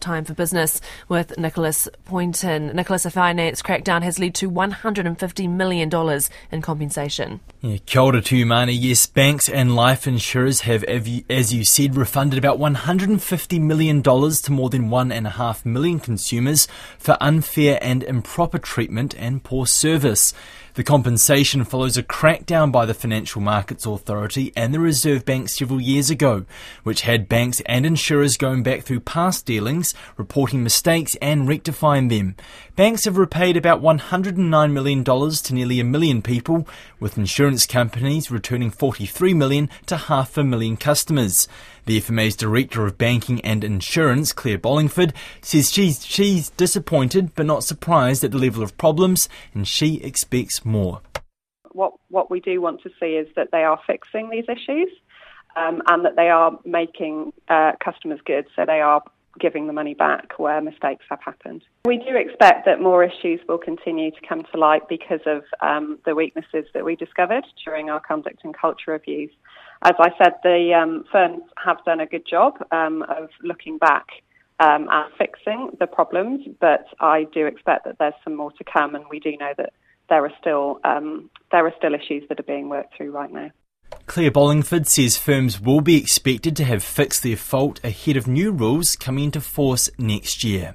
Time for business with Nicholas Poynton. Nicholas, a finance crackdown has led to $150 million in compensation. Yeah, kia ora to you, Mani. Yes, banks and life insurers have, as you said, refunded about $150 million to more than 1.5 million consumers for unfair and improper treatment and poor service. The compensation follows a crackdown by the Financial Markets Authority and the Reserve Bank several years ago, which had banks and insurers going back through past dealings, reporting mistakes and rectifying them. Banks have repaid about $109 million to nearly a million people, with insurance companies returning 43 million to half a million customers. The FMA's Director of Banking and Insurance, Clare Bolingford, says she's, she's disappointed but not surprised at the level of problems and she expects more. What, what we do want to see is that they are fixing these issues um, and that they are making uh, customers good, so they are giving the money back where mistakes have happened. We do expect that more issues will continue to come to light because of um, the weaknesses that we discovered during our conduct and culture reviews. As I said, the um, firms have done a good job um, of looking back um, at fixing the problems, but I do expect that there's some more to come, and we do know that there are still um, there are still issues that are being worked through right now. Clare Bolingford says firms will be expected to have fixed their fault ahead of new rules coming into force next year.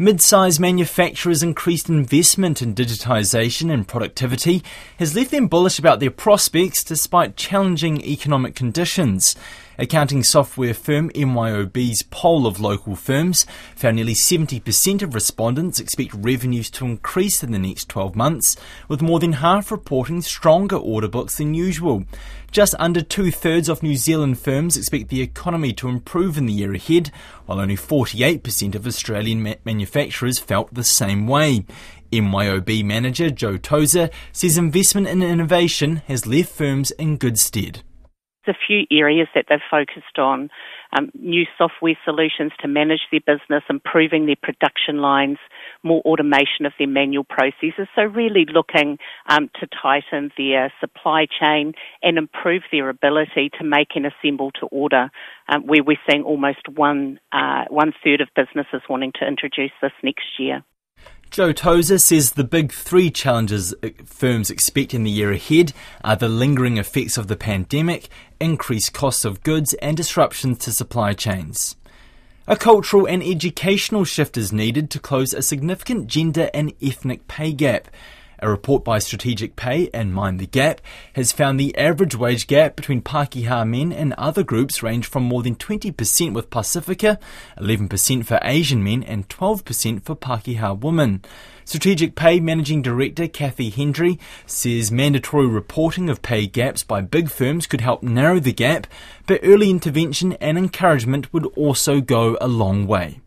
Mid-size manufacturers' increased investment in digitisation and productivity has left them bullish about their prospects despite challenging economic conditions. Accounting software firm MYOB's poll of local firms found nearly 70% of respondents expect revenues to increase in the next 12 months, with more than half reporting stronger order books than usual. Just under two thirds of New Zealand firms expect the economy to improve in the year ahead, while only 48% of Australian ma- manufacturers felt the same way. MYOB manager Joe Tozer says investment in innovation has left firms in good stead a few areas that they've focused on um, new software solutions to manage their business, improving their production lines, more automation of their manual processes. So, really looking um, to tighten their supply chain and improve their ability to make and assemble to order, um, where we're seeing almost one uh, one third of businesses wanting to introduce this next year. Joe Tozer says the big three challenges uh, firms expect in the year ahead are the lingering effects of the pandemic, increased costs of goods, and disruptions to supply chains. A cultural and educational shift is needed to close a significant gender and ethnic pay gap. A report by Strategic Pay and Mind the Gap has found the average wage gap between Pākehā men and other groups range from more than 20% with Pasifika, 11% for Asian men, and 12% for Pākehā women. Strategic Pay Managing Director Kathy Hendry says mandatory reporting of pay gaps by big firms could help narrow the gap, but early intervention and encouragement would also go a long way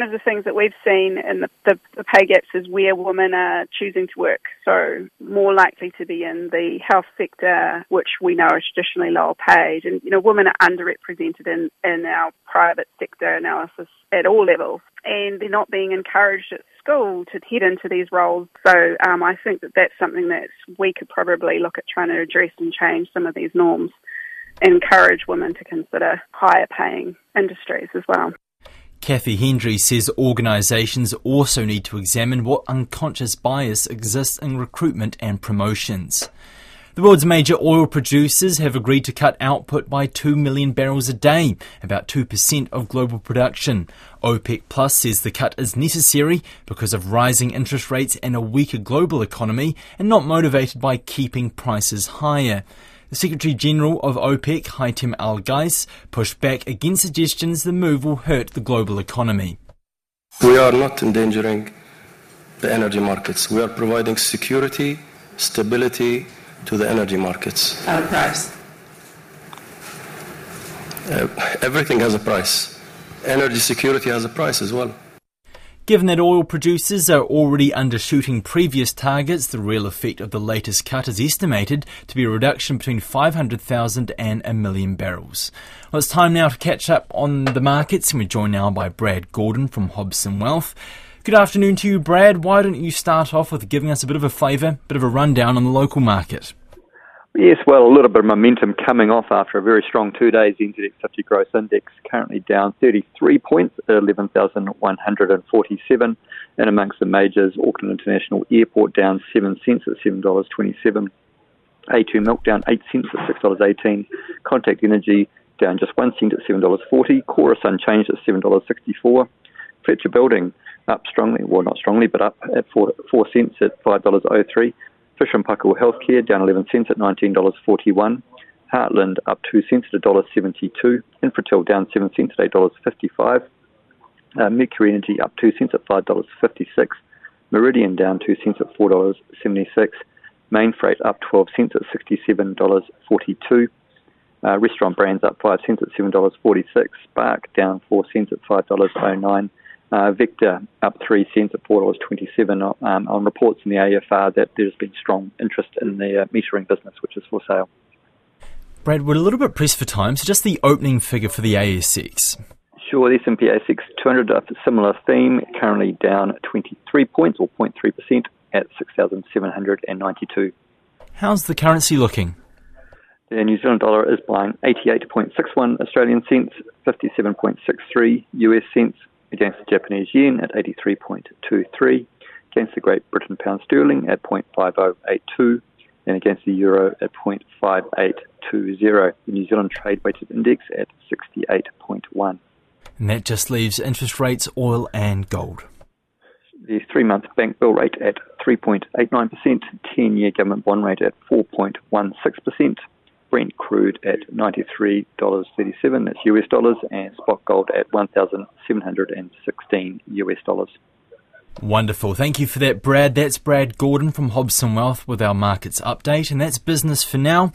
one of the things that we've seen in the, the, the, pay gaps is where women are choosing to work. So more likely to be in the health sector, which we know is traditionally lower paid. And, you know, women are underrepresented in, in our private sector analysis at all levels. And they're not being encouraged at school to head into these roles. So um, I think that that's something that we could probably look at trying to address and change some of these norms. Encourage women to consider higher paying industries as well. Kathy Hendry says organisations also need to examine what unconscious bias exists in recruitment and promotions. The world's major oil producers have agreed to cut output by 2 million barrels a day, about 2% of global production. OPEC Plus says the cut is necessary because of rising interest rates and a weaker global economy and not motivated by keeping prices higher. The Secretary General of OPEC, Haitham Al Ghais, pushed back against suggestions the move will hurt the global economy. We are not endangering the energy markets. We are providing security, stability to the energy markets. At a price? Uh, everything has a price. Energy security has a price as well. Given that oil producers are already undershooting previous targets, the real effect of the latest cut is estimated to be a reduction between 500,000 and a million barrels. Well, it's time now to catch up on the markets, and we're joined now by Brad Gordon from Hobson Wealth. Good afternoon to you, Brad. Why don't you start off with giving us a bit of a flavour, a bit of a rundown on the local market? Yes, well, a little bit of momentum coming off after a very strong two days. NZX 50 Gross Index currently down 33 points at 11,147. And amongst the majors, Auckland International Airport down 7 cents at $7.27. A2 Milk down 8 cents at $6.18. Contact Energy down just 1 cent at $7.40. Chorus unchanged at $7.64. Fletcher Building up strongly, well, not strongly, but up at 4, 4 cents at $5.03. Fisher and Paykel Healthcare down 11 cents at $19.41. Heartland up 2 cents at $1.72. Infratil down 7 cents at $8.55. Uh, Mercury Energy up 2 cents at $5.56. Meridian down 2 cents at $4.76. Mainfreight up 12 cents at $67.42. Uh, restaurant brands up 5 cents at $7.46. Spark down 4 cents at $5.09. Uh, Vector up 3 cents at $4.27 um, on reports in the AFR that there's been strong interest in the uh, metering business, which is for sale. Brad, we're a little bit pressed for time, so just the opening figure for the ASX. Sure, the S&P ASX 200 up a similar theme, currently down 23 points or 0.3% at 6,792. How's the currency looking? The New Zealand dollar is buying 88.61 Australian cents, 57.63 US cents against the Japanese yen at 83.23, against the Great Britain pound sterling at 0.5082, and against the euro at 0.5820. The New Zealand trade weighted index at 68.1. And that just leaves interest rates, oil, and gold. The three month bank bill rate at 3.89%, 10 year government bond rate at 4.16%, Brent crude at $93.37, that's US dollars, and spot gold at 1,716 US dollars. Wonderful. Thank you for that, Brad. That's Brad Gordon from Hobson Wealth with our markets update, and that's business for now.